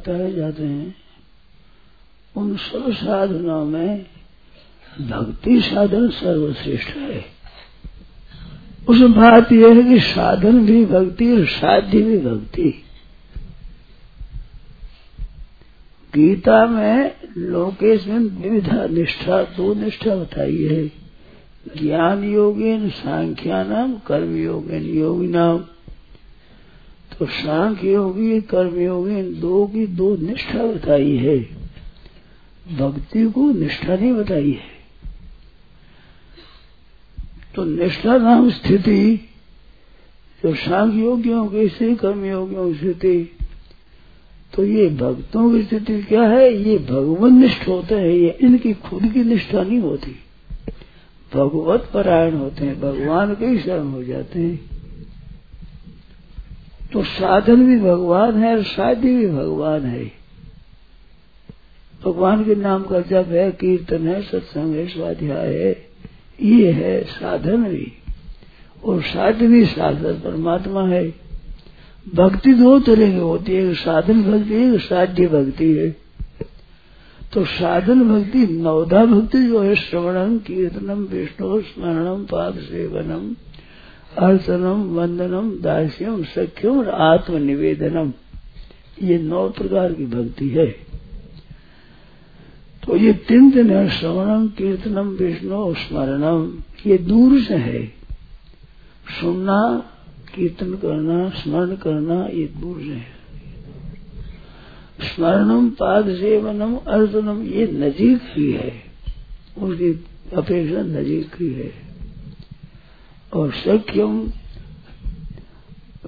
बताए जाते हैं, उन सब साधनों में भक्ति साधन सर्वश्रेष्ठ है। उस बात यह है कि साधन भी भक्ति और साध्य भी भक्ति। गीता में लोकेश में विविधा निष्ठा, दो निष्ठा बताई है। ज्ञान योगेन, सांख्यानाम कर्म योगेन योगी नाम तो सांख्य योगी कर्म योगी दो की दो निष्ठा बताई है। भक्ति को निष्ठा नहीं बताई है। तो निष्ठा नाम स्थिति, जो सांख्य योगियों की से कर्म योगियों की स्थिति तो ये भक्तों की स्थिति क्या है? ये भगवान निष्ठ होते हैं, ये इनकी खुद की निष्ठा नहीं होती। भगवत परायण होते हैं, भगवान के ही शरण हो जाते हैं। तो साधन भी भगवान है और शादी भी भगवान है। भगवान के नाम का जप है, कीर्तन है, सत्संग है, स्वाध्याय है, ये है साधन भी। और साध्य भी साधन, परमात्मा है। भक्ति दो तरह की होती है साधन भक्ति, एक साध्य भक्ति है। तो साधन भक्ति नवधा भक्ति जो है श्रवणम कीर्तनम विष्णु स्मरणम पाद सेवनम अर्चनम, वंदनम, दास्यम, सख्यम और आत्मनिवेदनम। ये नौ प्रकार की भक्ति है। तो ये तीन दिन है, श्रवणम, कीर्तनम, विष्णु स्मरणम। ये दूर से है। सुनना, कीर्तन करना, स्मरण करना, ये दूर से है। स्मरणम पाद सेवनम अर्जुनम ये नजीक ही है। उसकी अपेक्षा नजीक ही है। और सख्यम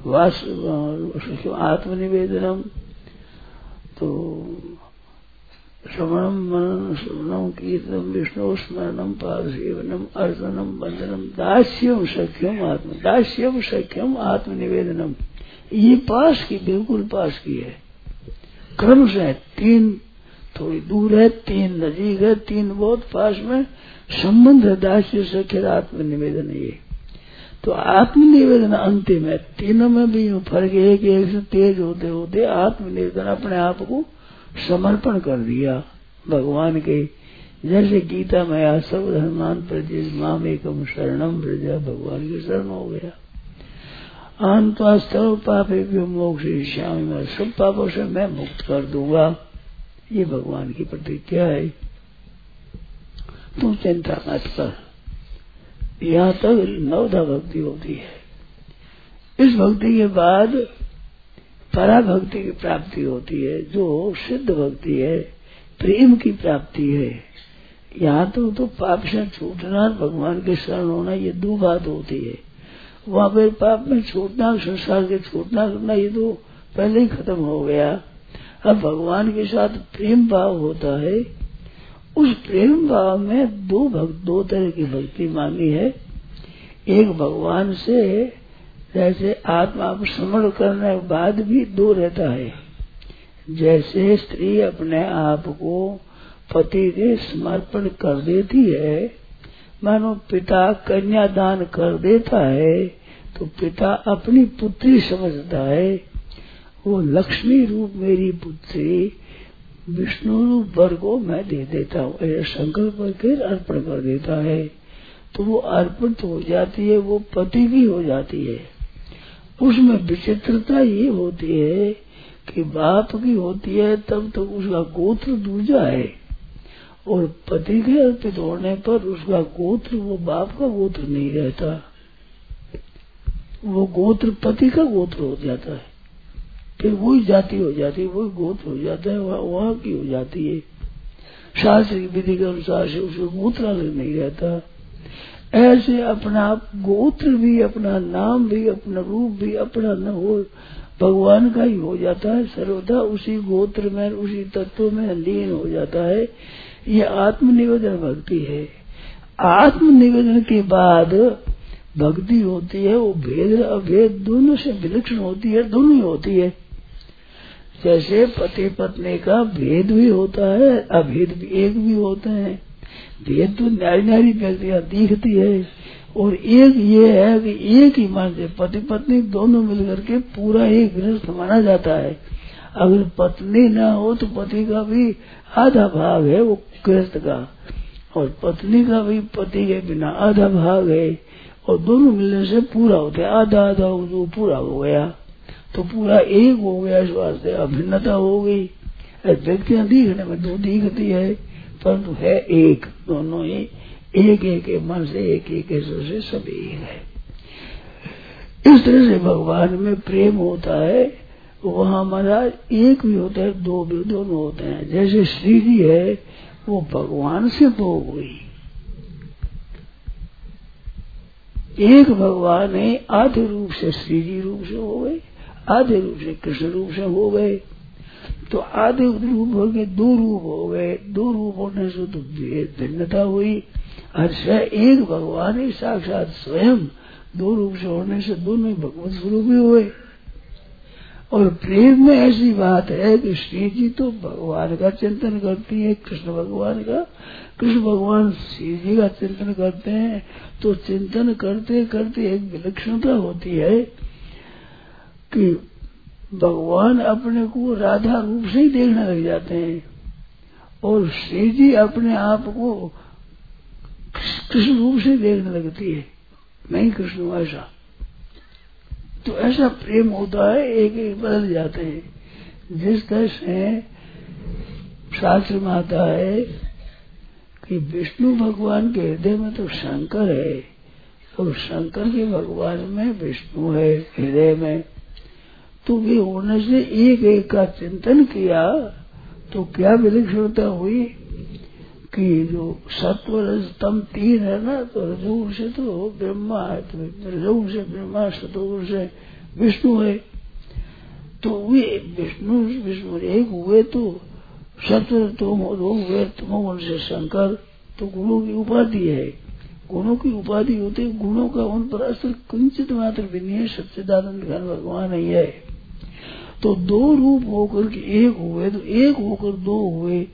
वास आत्मनिवेदनम। तो श्रवणम मनन श्रवणम कीर्तनम, विष्णु स्मरणम पाद सेवनम अर्चनम बंधनम दास्यम सख्यम आत्म, दास्यम सख्यम आत्मनिवेदनम। ये पास की, बिल्कुल पास की है। क्रम से तीन, थोड़ी दूर है, तीन नजीक है, तीन बहुत पास में संबंध है, दास्य सख्य, आत्मनिवेदन ये। तो आत्मनिवेदन अंतिम है। तीनों में भी फ़र्क है कि एक से तेज होते होते आत्मनिवेदन अपने आप को समर्पण कर दिया भगवान के। जैसे गीता में आ सब धर्मान प्रदेश माम एकम शरणम प्रजा भगवान के शरण हो गया। अंतस्तव पापे भी मोक्ष श्यामी सब पापों से मैं मुक्त कर दूँगा। ये भगवान की प्रतिज्ञा है। तुम चिंता मत कर। यहाँ तक नवधा भक्ति होती है। इस भक्ति के बाद परा भक्ति की प्राप्ति होती है जो सिद्ध भक्ति है प्रेम की प्राप्ति है। यहाँ तक तो, तो पाप से छूटना भगवान के शरण होना ये दो बात होती है। वहाँ पर पाप में छूटना संसार के छूटना करना ये तो पहले ही खत्म हो गया। अब भगवान के साथ प्रेम भाव होता है उस प्रेम भाव में दो भक्त दो तरह की भक्ति मांगी है। एक भगवान से जैसे आत्मा को समर्ण करने के बाद भी दो रहता है। जैसे स्त्री अपने आप को पति के समर्पण कर देती है, मानो पिता कन्या दान कर देता है तो पिता अपनी पुत्री समझता है, वो लक्ष्मी रूप मेरी पुत्री विष्णु रूप वर को मैं दे देता हूँ। ऐसा संकल्प करके अर्पण कर देता है। तो वो अर्पण तो हो जाती है, वो पति की हो जाती है। उसमें विचित्रता ये होती है कि बाप की होती है, तब तो उसका गोत्र दूजा है। और पति के अर्पित होने पर उसका गोत्र, वो बाप का गोत्र नहीं रहता। वो गोत्र पति का गोत्र हो जाता है। फिर वही जाति हो जाती है, वही गोत्र हो जाता है, वहाँ की हो जाती है। शास्त्र की विधि के अनुसार से उसका गोत्र अलग नहीं रहता। ऐसे अपना गोत्र भी, अपना नाम भी, अपना रूप भी, अपना न हो, भगवान का ही हो जाता है। सर्वदा उसी गोत्र में, उसी तत्व में लीन हो जाता है। ये आत्मनिवेदन भक्ति है। आत्मनिवेदन के बाद भक्ति होती है, वो भेद, अभेद दोनों से विलक्षण होती है, दोनों ही होती है। जैसे पति पत्नी का भेद भी होता है, अभेद भी एक भी होते हैं। भेद तो नारी नारी व्यक्तियाँ दिखती है। और एक ये है कि एक ही मानते पति पत्नी दोनों मिलकर के पूरा एक गृहस्थ माना जाता है। अगर पत्नी ना हो तो पति का भी आधा भाग है वो गृहस्थ का। और पत्नी का भी पति के बिना आधा भाग है। और दोनों मिलने से पूरा होता है, आधा आधा वो पूरा हो गया। तो पूरा एक हो गया, इस वास्ते अभिन्नता हो गई। व्यक्तियाँ दिखने में दो दिखती है, परंतु है एक, दोनों ही, एक एक मन से, एक एक से सब एक है। इस तरह से भगवान में प्रेम होता है, वहाँ महाराज एक भी होता है, दो भी दोनों होते हैं। जैसे श्री जी है, वो भगवान से दो हुई। एक भगवान है आधे रूप से श्री जी रूप से हो गए आधे रूप से, कृष्ण रूप से हो गए। तो आधे रूप हो गए, दो रूप हो गए। दो रूप होने से तो भिन्नता हुई। हर्ष एक भगवान ही साक्षात स्वयं दो रूप से होने से दोनों ही भगवत स्वरूप ही हुए। और प्रेम में ऐसी बात है कि श्री जी तो भगवान का चिंतन करती है, कृष्ण भगवान का। कृष्ण भगवान श्री जी का चिंतन करते हैं। तो चिंतन करते करते एक विलक्षणता होती है कि भगवान अपने को राधा रूप से ही देखने लग जाते हैं। और श्री जी अपने आप को कृष्ण रूप से देखने लगती है। मैं ही कृष्ण हूँ ऐसा तो ऐसा प्रेम होता है एक एक बदल जाते हैं। जिस तरह से शास्त्र में आता है कि विष्णु भगवान के हृदय में तो शंकर है, और शंकर के भगवान में विष्णु है, हृदय में। तो वे होने से एक एक का चिंतन किया तो क्या विलक्षणता हुई? कि जो सत्व तम तीन है ना तो रजोगुण से तो ब्रह्मा है तो रजोगुण से ब्रह्मा सतोगुण से विष्णु है। तो वे विष्णु विष्णु एक हुए तो सत्व तो हुए, तुम उनसे शंकर तो गुणों की उपाधि है। गुणों की उपाधि होते गुणों का उन पर असर किंचित मात्र भी नहीं है, सच्चिदानंद भगवान ही है। तो दो रूप होकर के एक हुए तो एक होकर दो हुए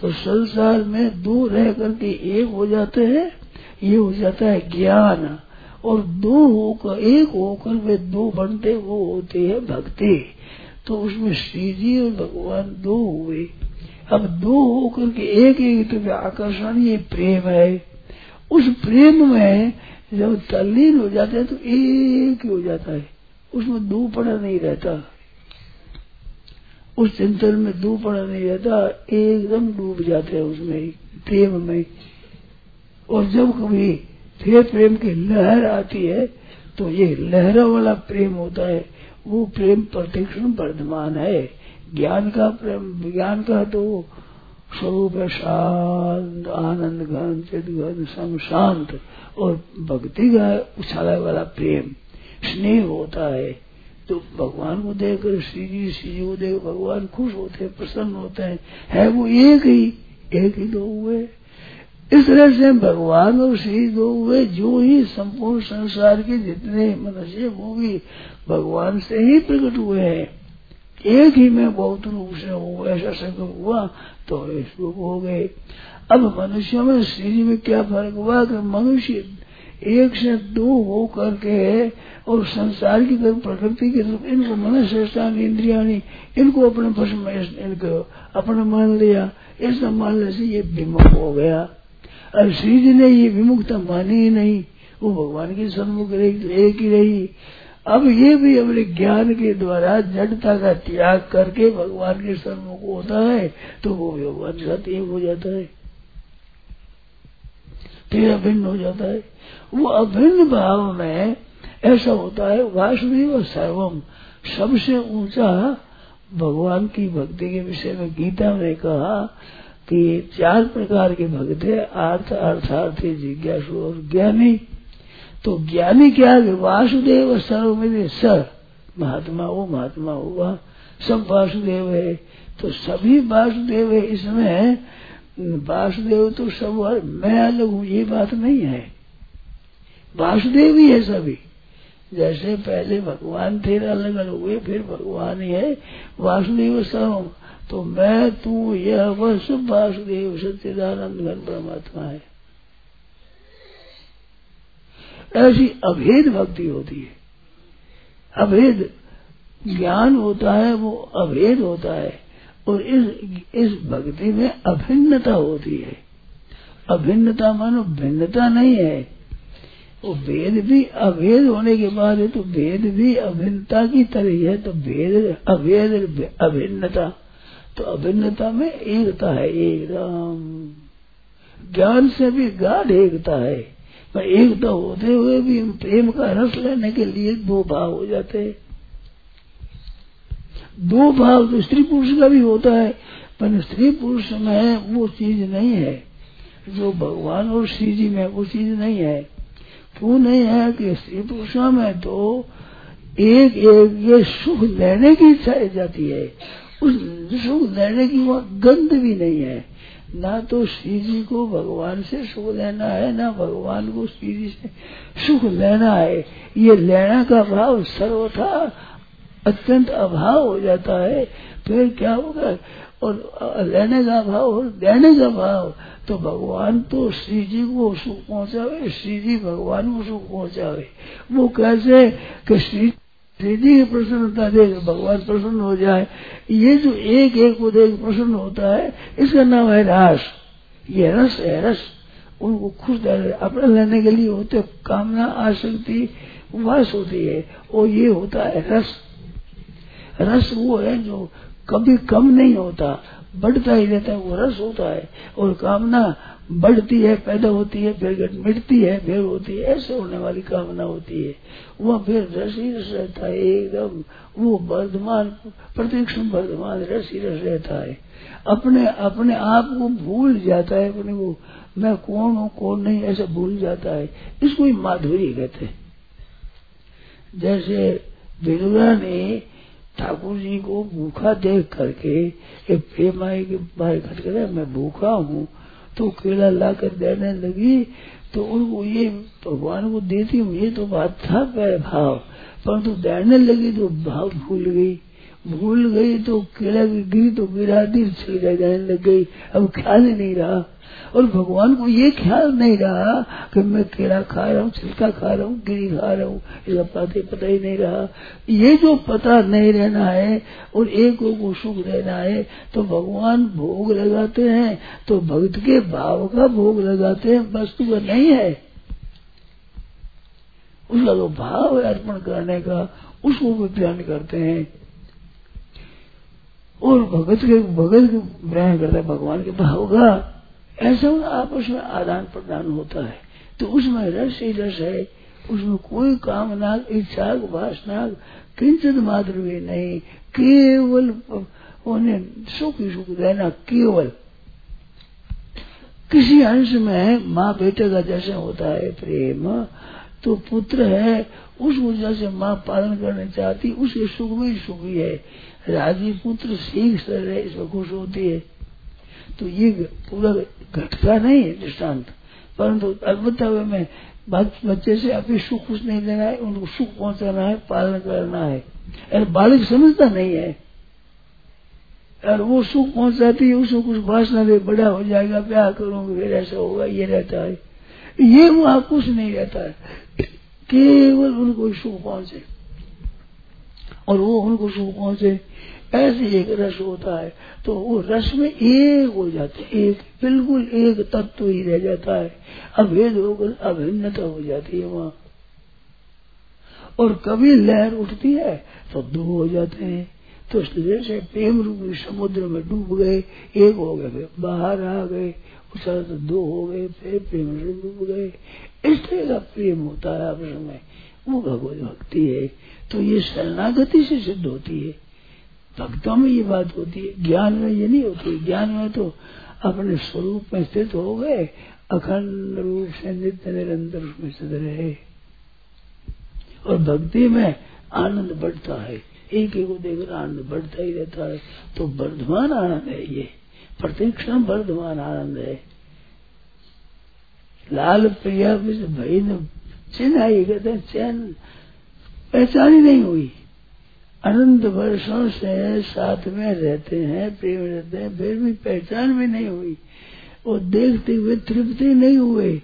तो संसार में दो रह करके एक हो जाते हैं, ये हो जाता है ज्ञान, और दो होकर, एक होकर वे दो बनते, वो होते हैं भक्ति। तो उसमें श्री जी और भगवान दो हुए। अब दो होकर के एक एक तो आकर्षण, ये प्रेम है। उस प्रेम में जब तल्लीन हो जाते हैं तो एक ही हो जाता है। उसमें दो पड़ा नहीं रहता। उस चिंतन में दो पड़ा नहीं रहता, एकदम डूब जाते हैं उसमें, प्रेम में। और जब कभी फिर प्रेम की लहर आती है तो ये लहरों वाला प्रेम होता है। वो प्रेम प्रतिक्षण वर्धमान है। ज्ञान का प्रेम, ज्ञान का तो स्वरूप है शांत, आनंद घन चित घन शांत। और भक्ति का उछाला वाला प्रेम। स्नेह होता है। तो भगवान को देखकर श्री जी श्री जी को देख भगवान खुश होते हैं, प्रसन्न होते हैं। है वो एक ही एक ही दो हुए। इस तरह से भगवान और श्री दो हुए, जो ही संपूर्ण संसार के जितने मनुष्य भी भगवान से ही प्रकट हुए हैं। एक ही में बहुत रूप से हो, ऐसा संकल्प हुआ तो हो गए। अब मनुष्यों में, श्री में क्या फ़र्क हुआ? कि मनुष्य एक से दो हो करके और संसार की तरफ़, प्रकृति की तरफ़, इनको मन मनुष्य इंद्रिया इनको अपने पशु में इनको अपने मान लिया। ऐसा मानने से ये विमुख हो गया। और श्री जी ने ये विमुखता मानी ही नहीं। वो भगवान की सन्मुख एक ही रही। अब ये भी अपने ज्ञान के द्वारा जड़ता का त्याग करके भगवान के सन्मुख होता है तो वो भगवान के साथ एक हो जाता है। फिर अभिन्न हो जाता है। वो अभिन्न भाव में ऐसा होता है, वासुदेव सर्वम। सबसे ऊँचा भगवान की भक्ति के विषय में गीता में कहा कि चार प्रकार के भक्त है अर्थ अर्थार्थी, जिज्ञासु और ज्ञानी। तो ज्ञानी क्या है? वासुदेव सर्वमित सर। महात्मा वो महात्मा हुआ। सब वासुदेव है। तो सभी वासुदेव है इसमें वासुदेव तो सब मैं अलग हूँ, ये बात नहीं है। वासुदेव ही है सभी। जैसे पहले भगवान थे, अलग अलग हुए, फिर भगवान ही है। वासुदेव सर्व तो मैं, तू, यह, वह सब वासुदेव, सच्चिदानंद घन परमात्मा है। ऐसी अभेद भक्ति होती है। अभेद ज्ञान होता है, वो अभेद होता है। और इस इस भक्ति में अभिन्नता होती है। अभिन्नता मानो भिन्नता नहीं है। वो भेद भी अभेद होने के बाद है तो भेद भी अभिन्नता की तरह है तो भेद, अभेद, अभिन्नता। तो अभिन्नता में एकता है, एकदम। ज्ञान से भी गाढ़ एकता है। पर एकता होते हुए भी प्रेम का रस लेने के लिए दो भाव हो जाते हैं। दो भाव तो स्त्री पुरुष का भी होता है, पर स्त्री पुरुष में वो चीज़ नहीं है। जो भगवान और श्री जी में वो चीज़ नहीं है। क्यों नहीं है कि स्त्री पुरुषों में तो एक एक ये सुख लेने की इच्छा जाती है। उस सुख लेने की वहाँ गंध भी नहीं है। ना तो श्री जी को भगवान से सुख लेना है, ना भगवान को श्री जी से सुख लेना है। ये लेना का भाव सर्वथा अत्यंत अभाव हो जाता है फिर क्या होगा? और लेने का भाव और देने का भाव तो भगवान तो श्री जी को सुख पहुंचावे श्री जी भगवान को सुख पहुंचावे। वो कैसे? कि श्री श्री जी की प्रसन्नता देख, भगवान प्रसन्न हो जाए। ये जो एक एक को देख प्रसन्न होता है, इसका नाम है रस। ये रस है रस। उनको खुश अपने लेने के लिए होते कामना, आसक्ति, वास होती है। और ये होता है रस। रस वो है जो कभी कम नहीं होता, बढ़ता ही रहता है, वो रस होता है और कामना बढ़ती है, पैदा होती है, फिर मिटती है, फिर होती है, ऐसे होने वाली कामना होती है। वह फिर रस ही रस रहता है, एकदम वो वर्धमान प्रतिक्षण वर्धमान रस ही रस रहता है। अपने अपने आप को भूल जाता है, अपने को, मैं कौन हूँ, कौन नहीं, ऐसा भूल जाता है। इसको ही माधुरी कहते हैं। जैसे विदुरा ने ठाकुर जी को भूखा देख करके एक प्रेम के बाहर खटकर मैं भूखा हूँ तो केला ला कर देने लगी तो उनको ये भगवान को देती हूँ, ये तो बात था भाव परंतु तो देने लगी तो भाव भूल गई। भूल गई तो केला गिरी तो गिरा दिल चल जाने लग गई। अब ख्याल ही नहीं रहा। और भगवान को ये ख्याल नहीं रहा कि मैं केला खा रहा हूँ, छिलका खा रहा हूँ, गिरी खा रहा हूँ। इसका पता पता ही नहीं रहा। ये जो पता नहीं रहना है और एक को सुख रहना है तो भगवान भोग लगाते हैं तो भक्त के भाव का भोग लगाते हैं, वस्तु का नहीं है। उसका जो भाव है अर्पण करने का, उसको भी ध्यान करते हैं। और भगत के, भगत ग्रहण करते हैं, भगवान के भाव का ऐसा आपस में आदान प्रदान होता है। तो उसमें रस ही रस है। उसमें कोई कामना इच्छा वासना किंचित मात्र भी नहीं। केवल, उन्हें सुख ही सुख देना, केवल। किसी अंश में माँ बेटे का जैसे होता है प्रेम तो पुत्र है, उस ऊर्जा से माँ पालन करना चाहती, उसके सुख में सुखी है। राज़ी पुत्र सीख सर इसमें खुश होती है। तो ये पूरा घटता नहीं है दृष्टांत परंतु अलबत्ता में बच्चे से अभी सुख कुछ नहीं देना है, उनको सुख पहुंचाना है, पालन करना है। अरे बालक समझता नहीं है। और वो सुख पहुंचाती है उसको कुछ भाषण दे बड़ा हो जाएगा ब्याह करूँगा, फिर ऐसा होगा, ये रहता है। ये वहाँ कुछ नहीं रहता है। केवल उनको सुख पहुँचे। और वो उनको सुख पहुँचे। ऐसे एक रस होता है तो वो रस में एक हो जाते एक, बिल्कुल एक तत्व ही रह जाता है। अभेद होकर अभिन्नता हो जाती है वहाँ। और कभी लहर उठती है तो दो हो जाते हैं। तो जैसे प्रेम रूपी समुद्र में डूब गए, एक हो गए बाहर आ गए उछल तो दो हो गए, फिर प्रेम से डूब गए। इस तरह का प्रेम होता है आपस में, वो भगवत भक्ति है। तो ये शरणागति से सिद्ध होती है। भक्तों में ये बात होती है, ज्ञान में ये नहीं होती। ज्ञान में तो अपने स्वरूप में स्थित हो गए, अखंड रूप से नित्य निरंतर में स्थित रहे। और भक्ति में आनंद बढ़ता है। एक एक को देखकर आनंद बढ़ता ही रहता है। तो वर्धमान आनंद है ये। प्रतिक्षण वर्धमान आनंद है। लाल प्रिया भाई ने चिन्ह आई, कहते हैं, चैन पहचान ही नहीं हुई। अनंत वर्षों से साथ में रहते हैं, प्रेम रहते हैं, फिर भी पहचान भी नहीं हुई। और देखते हुए तृप्ति नहीं हुए।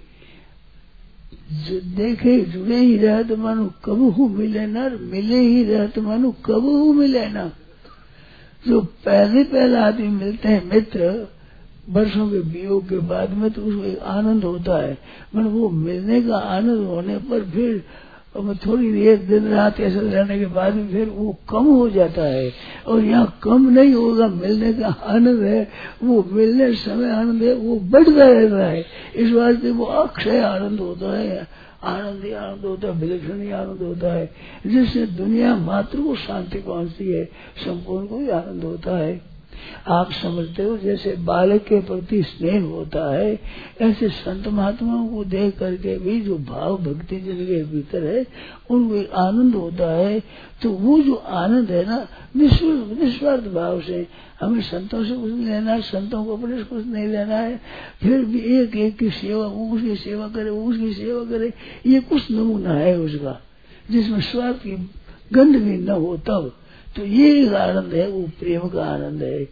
देखे जुड़े ही रहे तो मानो, कब मिले न मिले ही रहे तो मानो, कब मिले न जो पहले पहले आदमी मिलते हैं मित्र, वर्षों के वियोग के बाद में तो उसको एक आनंद होता है। मतलब वो मिलने का आनंद होने पर फिर थोड़ी देर, दिन रात ऐसे रहने के बाद में फिर वो कम हो जाता है। और यहाँ कम नहीं होगा, मिलने का आनंद है, वो मिलने समय आनंद है, वो बढ़ता रहता है। इस वास्ते वो अक्षय आनंद होता है। आनंद ही आनंद होता है, विलक्षण ही आनंद होता है। जिससे दुनिया मात्र को शांति पहुँचती है, संपूर्ण को ही आनंद होता है। आप समझते हो, जैसे बालक के प्रति स्नेह होता है, ऐसे संत महात्माओं को देख करके भी जो भाव भक्ति जिनके भीतर है उनको एक आनंद होता है। तो वो जो आनंद है ना निस्वार्थ निस्वार्थ भाव से हमें संतों से कुछ नहीं लेना है संतों को अपने से कुछ नहीं लेना है। फिर भी एक एक की सेवा, वो उसकी सेवा करे, वो उसकी सेवा करे, ये कुछ नमूना है उसका, जिसमें स्वार्थ की गंध भी न हो तब। तो ये आनंद है, वो प्रेम का आनंद है।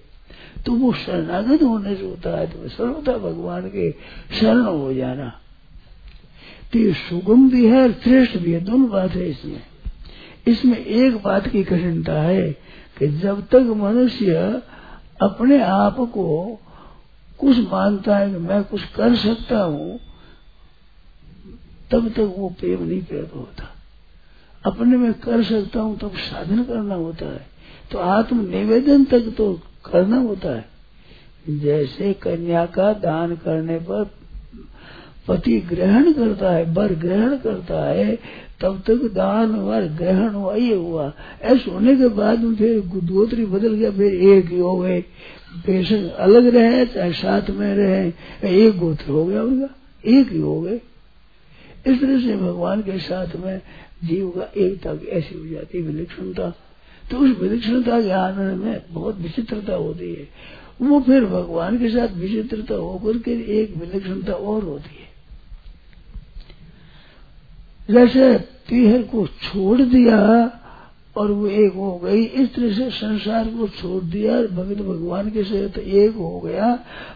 तो वो शरणागत होने से होता है तो सर्वथा भगवान के शरण हो जाना। तो ये सुगम भी है और श्रेष्ठ भी है, दोनों बात है इसमें। इसमें एक बात की कठिनता है कि जब तक मनुष्य अपने आप को कुछ मानता है कि मैं कुछ कर सकता हूँ, तब तक वो प्रेम नहीं पैदा होता। अपने में कर सकता हूँ, तब साधन करना होता है। तो आत्म निवेदन तक तो करना होता है। जैसे कन्या का दान करने पर पति ग्रहण करता है, वर ग्रहण करता है, तब तक दान, वर ग्रहण हुआ ये हुआ। ऐसे होने के बाद में फिर गोत्री बदल गया, फिर एक ही हो गए। बेशक अलग रहे, चाहे साथ में रहे, एक गोत्र हो गया उनका, एक ही हो गए। इस तरह से भगवान के साथ में जीव का एकता ऐसी हो जाती है, विलक्षणता। तो उस विलक्षणता के आनंद में बहुत विचित्रता होती है। वो फिर भगवान के साथ विचित्रता होकर के एक विलक्षणता और होती है। जैसे तीहर को छोड़ दिया और वो एक हो गई। इस तरह से संसार को छोड़ दिया भगत भगवान के साथ एक हो गया।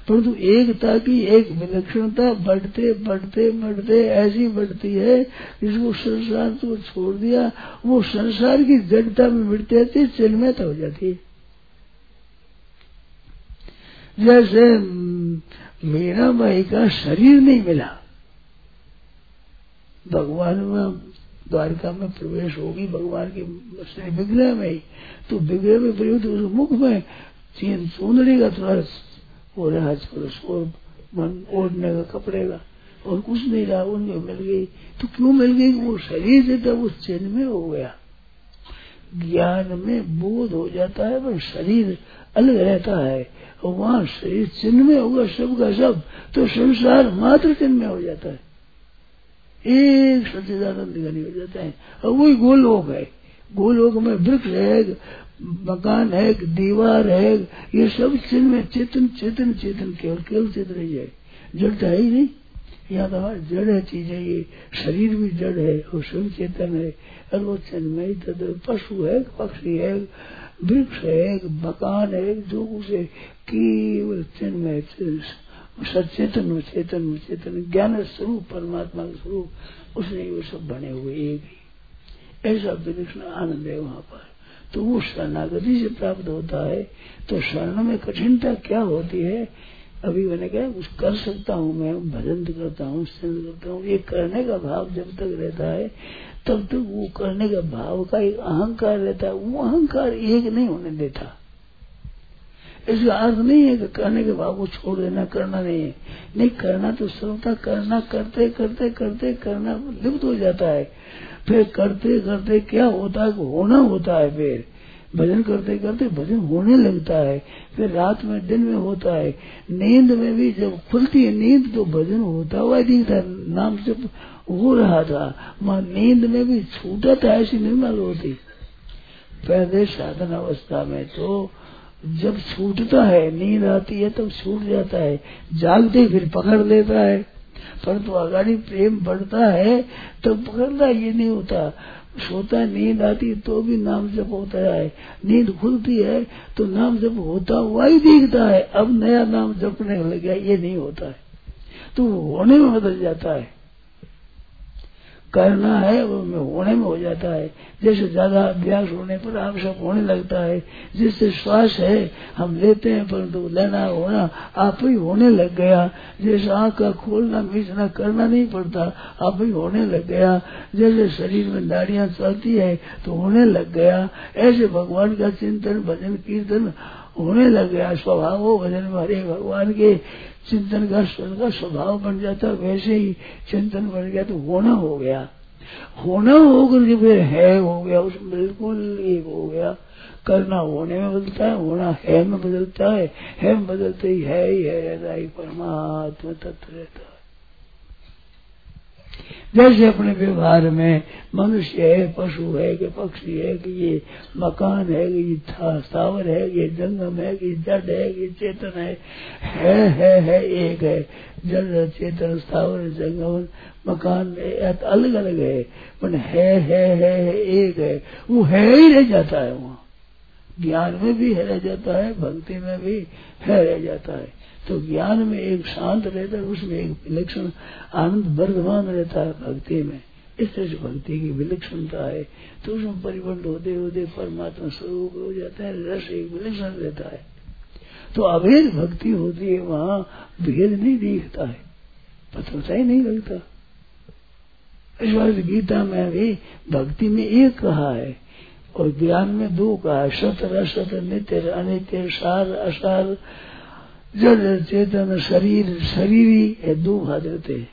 परंतु एकता की एक विलक्षणता बढ़ते बढ़ते बढ़ते, ऐसी बढ़ती है, जिसको संसार को छोड़ दिया, वो संसार की जड़ता में मिटते रहती चिन्मयता हो जाती है। जैसे मीरा भाई का शरीर नहीं मिला, भगवान में द्वारिका में प्रवेश होगी, भगवान के श्री विग्रह में ही। तो विग्रह में प्रयुक्त उस मुख में चीन सुंदरी का थोड़ा हो रहा और मन ओढ़ने का कपड़े का। और कुछ नहीं रहा उनको मिल गई। तो क्यों मिल गई? वो शरीर से तब उस चिन्ह में हो गया। ज्ञान में बोध हो जाता है, पर शरीर अलग रहता है। और वहाँ शरीर चिन्ह में होगा सब का सब तो संसार मात्र चिन्ह में हो जाता है। एक सच्चिदानंद घनी हो जाता है। और वही गोलोक है। गोलोक में वृक्ष है, मकान है, दीवार है, ये सब चिन्ह में चेतन चेतन चेतन, केवल केवल चेतन ही है जड़ तो है ही नहीं। यहाँ तो हमारी जड़ है, चीज़ है ये। शरीर भी जड़ है और सब चेतन है। और वो चिन्ह में तो पशु है, पक्षी है, वृक्ष है मकान है, जो कुछ है केवल चिन्ह सचेतन चेतन चेतन। ज्ञान स्वरूप, परमात्मा का स्वरूप, उसने वो सब बने हुए एक ही। ऐसा विलक्षण आनंद है वहाँ पर। तो वो शरणागति से प्राप्त होता है। तो शरण में कठिनता क्या होती है? अभी मैंने कहा, कुछ कर सकता हूँ मैं, भजन करता हूँ सिंध करता हूँ। ये करने का भाव जब तक रहता है, तब तक वो करने का भाव का एक अहंकार रहता है। वो अहंकार एक नहीं होने देता। इसका अर्थ नहीं है कि करने के भाव को छोड़ देना, करना नहीं है। नहीं, करना तो सर्वता करना, करते करते करते, करना लिप्त हो जाता है। फिर करते करते क्या होता है होना होता है फिर। भजन करते करते भजन होने लगता है। फिर रात में, दिन में होता है। नींद में भी जब खुलती है नींद तो भजन होता हुआ दिखता नाम से हो रहा था वहाँ नींद में भी छूटा था ऐसी निर्मल होती। पहले साधन अवस्था में तो जब छूटता है, नींद आती है, तब छूट जाता है। जागते फिर पकड़ लेता है। परंतु अगाड़ी प्रेम बढ़ता है, तब पकड़ना ये नहीं होता। सोता नींद आती तो भी नाम जप होता है। नींद खुलती है तो नाम जप होता हुआ ही दिखता है। अब नया नाम जपने लग गया, ये नहीं होता है। तो होने में बदल जाता है। करना है, वो में होने में हो जाता है। जैसे ज़्यादा अभ्यास होने पर आप सब होने लगता है, जिससे श्वास है, हम लेते हैं, परंतु लेना होना आप ही होने लग गया। जैसे आँख का खोलना, मीचना करना नहीं पड़ता, आप ही होने लग गया। जैसे शरीर में नाड़ियाँ चलती है तो होने लग गया। ऐसे भगवान का चिंतन, भजन, कीर्तन होने लग गया। स्वभाव हो भजन में हरे भगवान के। चिंतन का का स्वभाव बन जाता वैसे ही चिंतन बन गया तो होना हो गया। होना होकर के फिर है हो गया उसमें बिल्कुल एक हो गया। करना होने में बदलता है, होना है में बदलता है। है में बदलते ही है ही है ही परमात्मा तत्व रहता जैसे अपने व्यवहार में मनुष्य है पशु है कि पक्षी है कि ये मकान है कि ये था, स्थावर है कि जंगम है कि जड़ है कि चेतन है। है है है एक है। जड़ चेतन स्थावर जंगम मकान अलग अलग है। पर है है है है एक है। वो है ही रह जाता है वहाँ। ज्ञान में भी है रह जाता है भक्ति में भी है रह जाता है। तो ज्ञान में एक शांत रहता है, उसमें एक विलक्षण आनंद वर्धमान रहता है भक्ति में। इस तरह से भक्ति की विलक्षणता है तो उसमें परिवर्तन होते होते परमात्मा स्वरूप हो जाता है, रस एक विलक्षण रहता है। तो अभेद भक्ति होती है, वहाँ भेद नहीं दिखता है पता ही नहीं लगता। इस बार गीता में भी भक्ति में एक कहा है, और ज्ञान में दो कहा है, सत असत नित्य, अनित्य, सार, असार जड़ चेतन शरीर शरीर ही दो भाग रहते हैं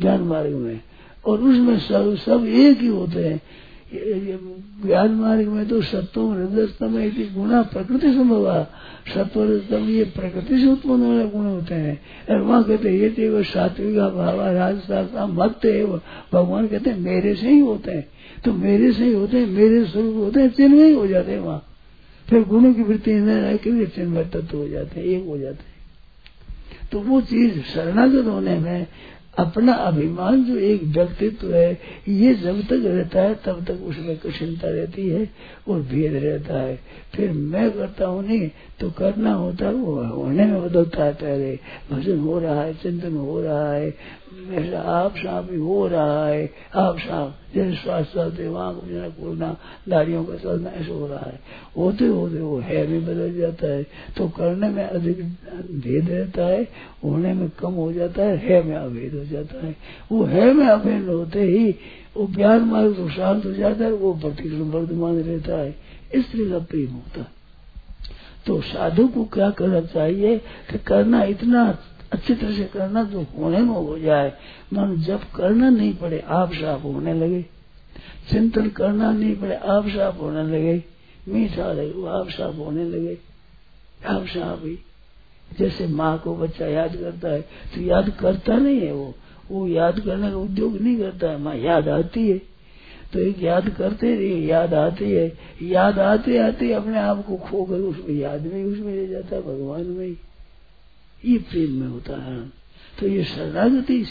ज्ञान मार्ग में। और उसमें सब सब एक ही होते हैं। ज्ञान मार्ग में तो सत्वम रजस्तम गुणा प्रकृति संभव सत्व ये प्रकृति से उत्पन्न वाले गुण होते हैं। और वहाँ कहते ये तो सात्विक भाव राजसा भक्त है भगवान कहते हैं, मेरे से ही होते हैं। तो मेरे से ही होते हैं, मेरे स्वरूप होते हैं चिन्ह ही हो जाते हैं वहाँ। फिर गुणों की वृत्ति न चिन्ह तत्व हो जाते हैं, एक हो जाते हैं। तो वो चीज़ शरणागत होने में अपना अभिमान जो एक व्यक्तित्व है, ये जब तक रहता है, तब तक उसमें कठिनता रहती है और भेद रहता है। फिर मैं करता हूँ नहीं तो करना होता है वो होने में बदलता है पहले भजन हो रहा है, चिंतन हो रहा है, मेरा आप साफ़ भी हो रहा है, आप साफ़ जैसे श्वास चलते वहाँ मेरा खोलना दाढ़ियों का चलना ऐसा हो रहा है। होते होते वो है भी बदल जाता है तो करने में अधिक भेद रहता है, होने में कम हो जाता है है में अभेद हो जाता है। वो है में अभेद होते ही, वो ज्ञान मार्ग तो शांत हो जाता है, वो प्रतिक्रम वर्धमान रहता है। इस तरह का प्रेम होता है। तो साधु को क्या करना चाहिए कि करना इतना अच्छी तरह से करना जो होने में हो जाए। मन जब करना नहीं पड़े, आप साफ़ होने लगे। चिंतन करना नहीं पड़े, आप साफ़ होने लगे। मीठा लगे आप साफ़ होने लगे। आप साफ़ ही। जैसे माँ को बच्चा याद करता है तो याद करता नहीं है वो। वो याद करने का उद्योग नहीं करता है, माँ याद आती है। तो एक याद करते रहिए, याद आती है। याद आते आते अपने आप को खोकर उसमें याद में उसमें रह जाता है, भगवान में ये प्रेम में होता है। तो ये शरणागति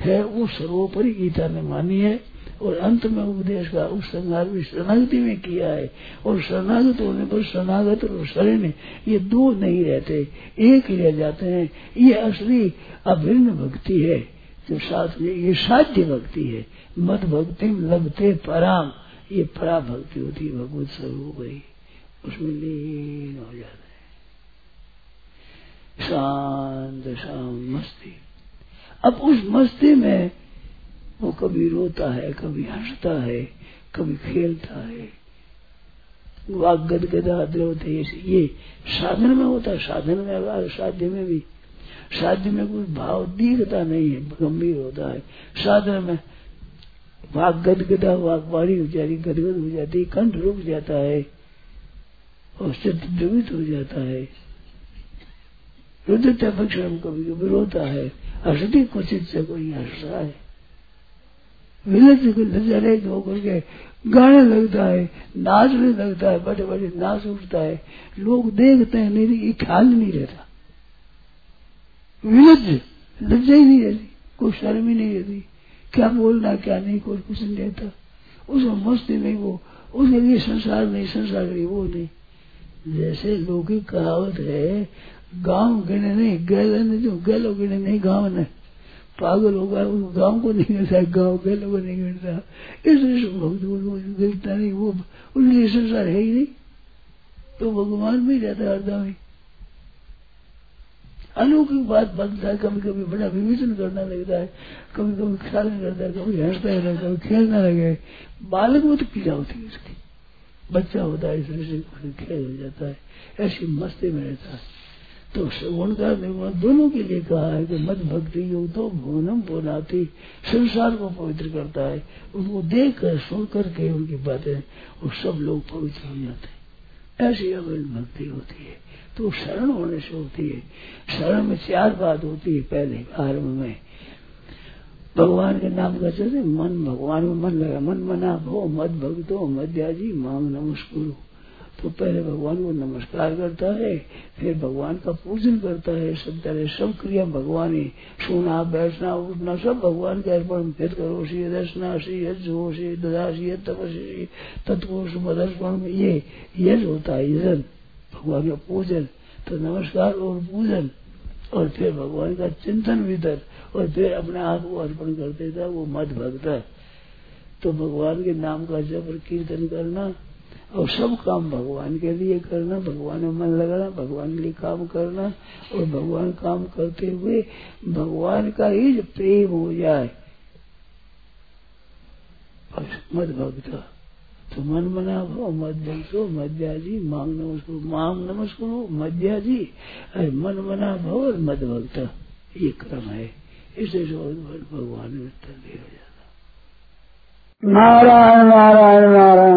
है वो सर्वोपरि गीता ने मानी है और अंत में उपदेश का उपसंहार भी शरणागति में किया है। और शरणागत होने पर शरणागत और शरण, ये दो नहीं रहते, एक ही रह जाते हैं। ये असली अभिन्न भक्ति है। जो साथ में ये साध्य भक्ति है। मत भक्ति लगते पराम, ये परा भक्ति होती है, भगवत स्वरूप ही उसमें लीन हो जाता है। शांत शांत मस्ती। अब उस मस्ती में वो कभी रोता है, कभी हंसता है, कभी खेलता है। वाक गदगदा द्रवते ये साधन में होता है, साधन में साध्य में भी साध्य में कोई भाव दिखता नहीं है, गंभीर होता है। साधन में वाक गदगदा वाकवाड़ी हो जाती, गदगद हो जाती, कंठ रुक जाता है, और चित्त द्रवित हो जाता है। रुद्रता पक्षम कभी कभी रोता है हंसती क्वचित से कोई हंस रहा है विलज लजरे होकर के गाने लगता है नाचने लगता है बड़े बड़े नाच उठता है। लोग देखते हैं, नहीं, ये ख्याल नहीं रहता। विलज लज्जा ही नहीं रहती, कोई शर्म ही नहीं रहती। क्या बोलना, क्या नहीं, कोई कुछ नहीं रहता। उसमें मस्ती नहीं वो, उसके लिए संसार नहीं संसार नहीं वो नहीं। जैसे लौकिक कहावत है, गाँव गिने नहीं, गैल जो गैलो गिने नहीं, गाँव ने पागल होगा गाँव को नहीं गिरता गाँव के को नहीं गिरता इसलिए भक्त को गिरता नहीं, वो, उसके लिए संसार है ही नहीं। तो भगवान में रहता है हरदम ही। अलौकिक बात बनता है कभी कभी बड़ा विवेचन करना लगता है कभी कभी ख्याल करता है, कभी हंसता है, कभी खेलना लगे बालक में तो पीड़ा होती है उसकी। बच्चा होता है, इसलिए खेल हो जाता है। ऐसी मस्ती में रहता है। तो श्रवणकार निर्माण दोनों के लिए कहा है कि मत भक्ति योग तो भुवनम बोलाती संसार को पवित्र करता है। उनको देख कर सुन करके उनकी बातें, वो सब लोग पवित्र हो जाते हैं। ऐसी अवैध भक्ति होती है। तो शरण होने से होती है। शरण में चार बात होती है पहले आरंभ में। भगवान के नाम का चलते मन, भगवान में मन लगा, मन मना भो मत भक्तो मध्याजी मांग नमस्कुरु। तो पहले भगवान को नमस्कार करता है, फिर भगवान का पूजन करता है, सब तरह, सब क्रिया भगवान ही। सोना, बैठना, उठना, सब भगवान के अर्पण। फिर करो सी दर्शनाशी यजोशी ददासी तपसी तत्वोष, मदर्पण, ये यज होता है यजन भगवान का पूजन तो नमस्कार, और पूजन। और फिर भगवान का चिंतन भीतर और फिर अपने आप को अर्पण कर देता, वो मत भक्त तो भगवान के नाम का जब कीर्तन करना, और सब काम भगवान के लिए करना, भगवान में मन लगाना, भगवान के लिए काम करना, और भगवान काम करते हुए भगवान का ही प्रेम हो जाए मत भक्त तो मन मना हो, मध्यो मध्या जी, मांग नमस्कार मांग नमस्कार मध्याजी अरे मन मना भव और मध भक्त, ये क्रम है। इसे भगवान में भी हो। जाता नारायण नारायण नारायण।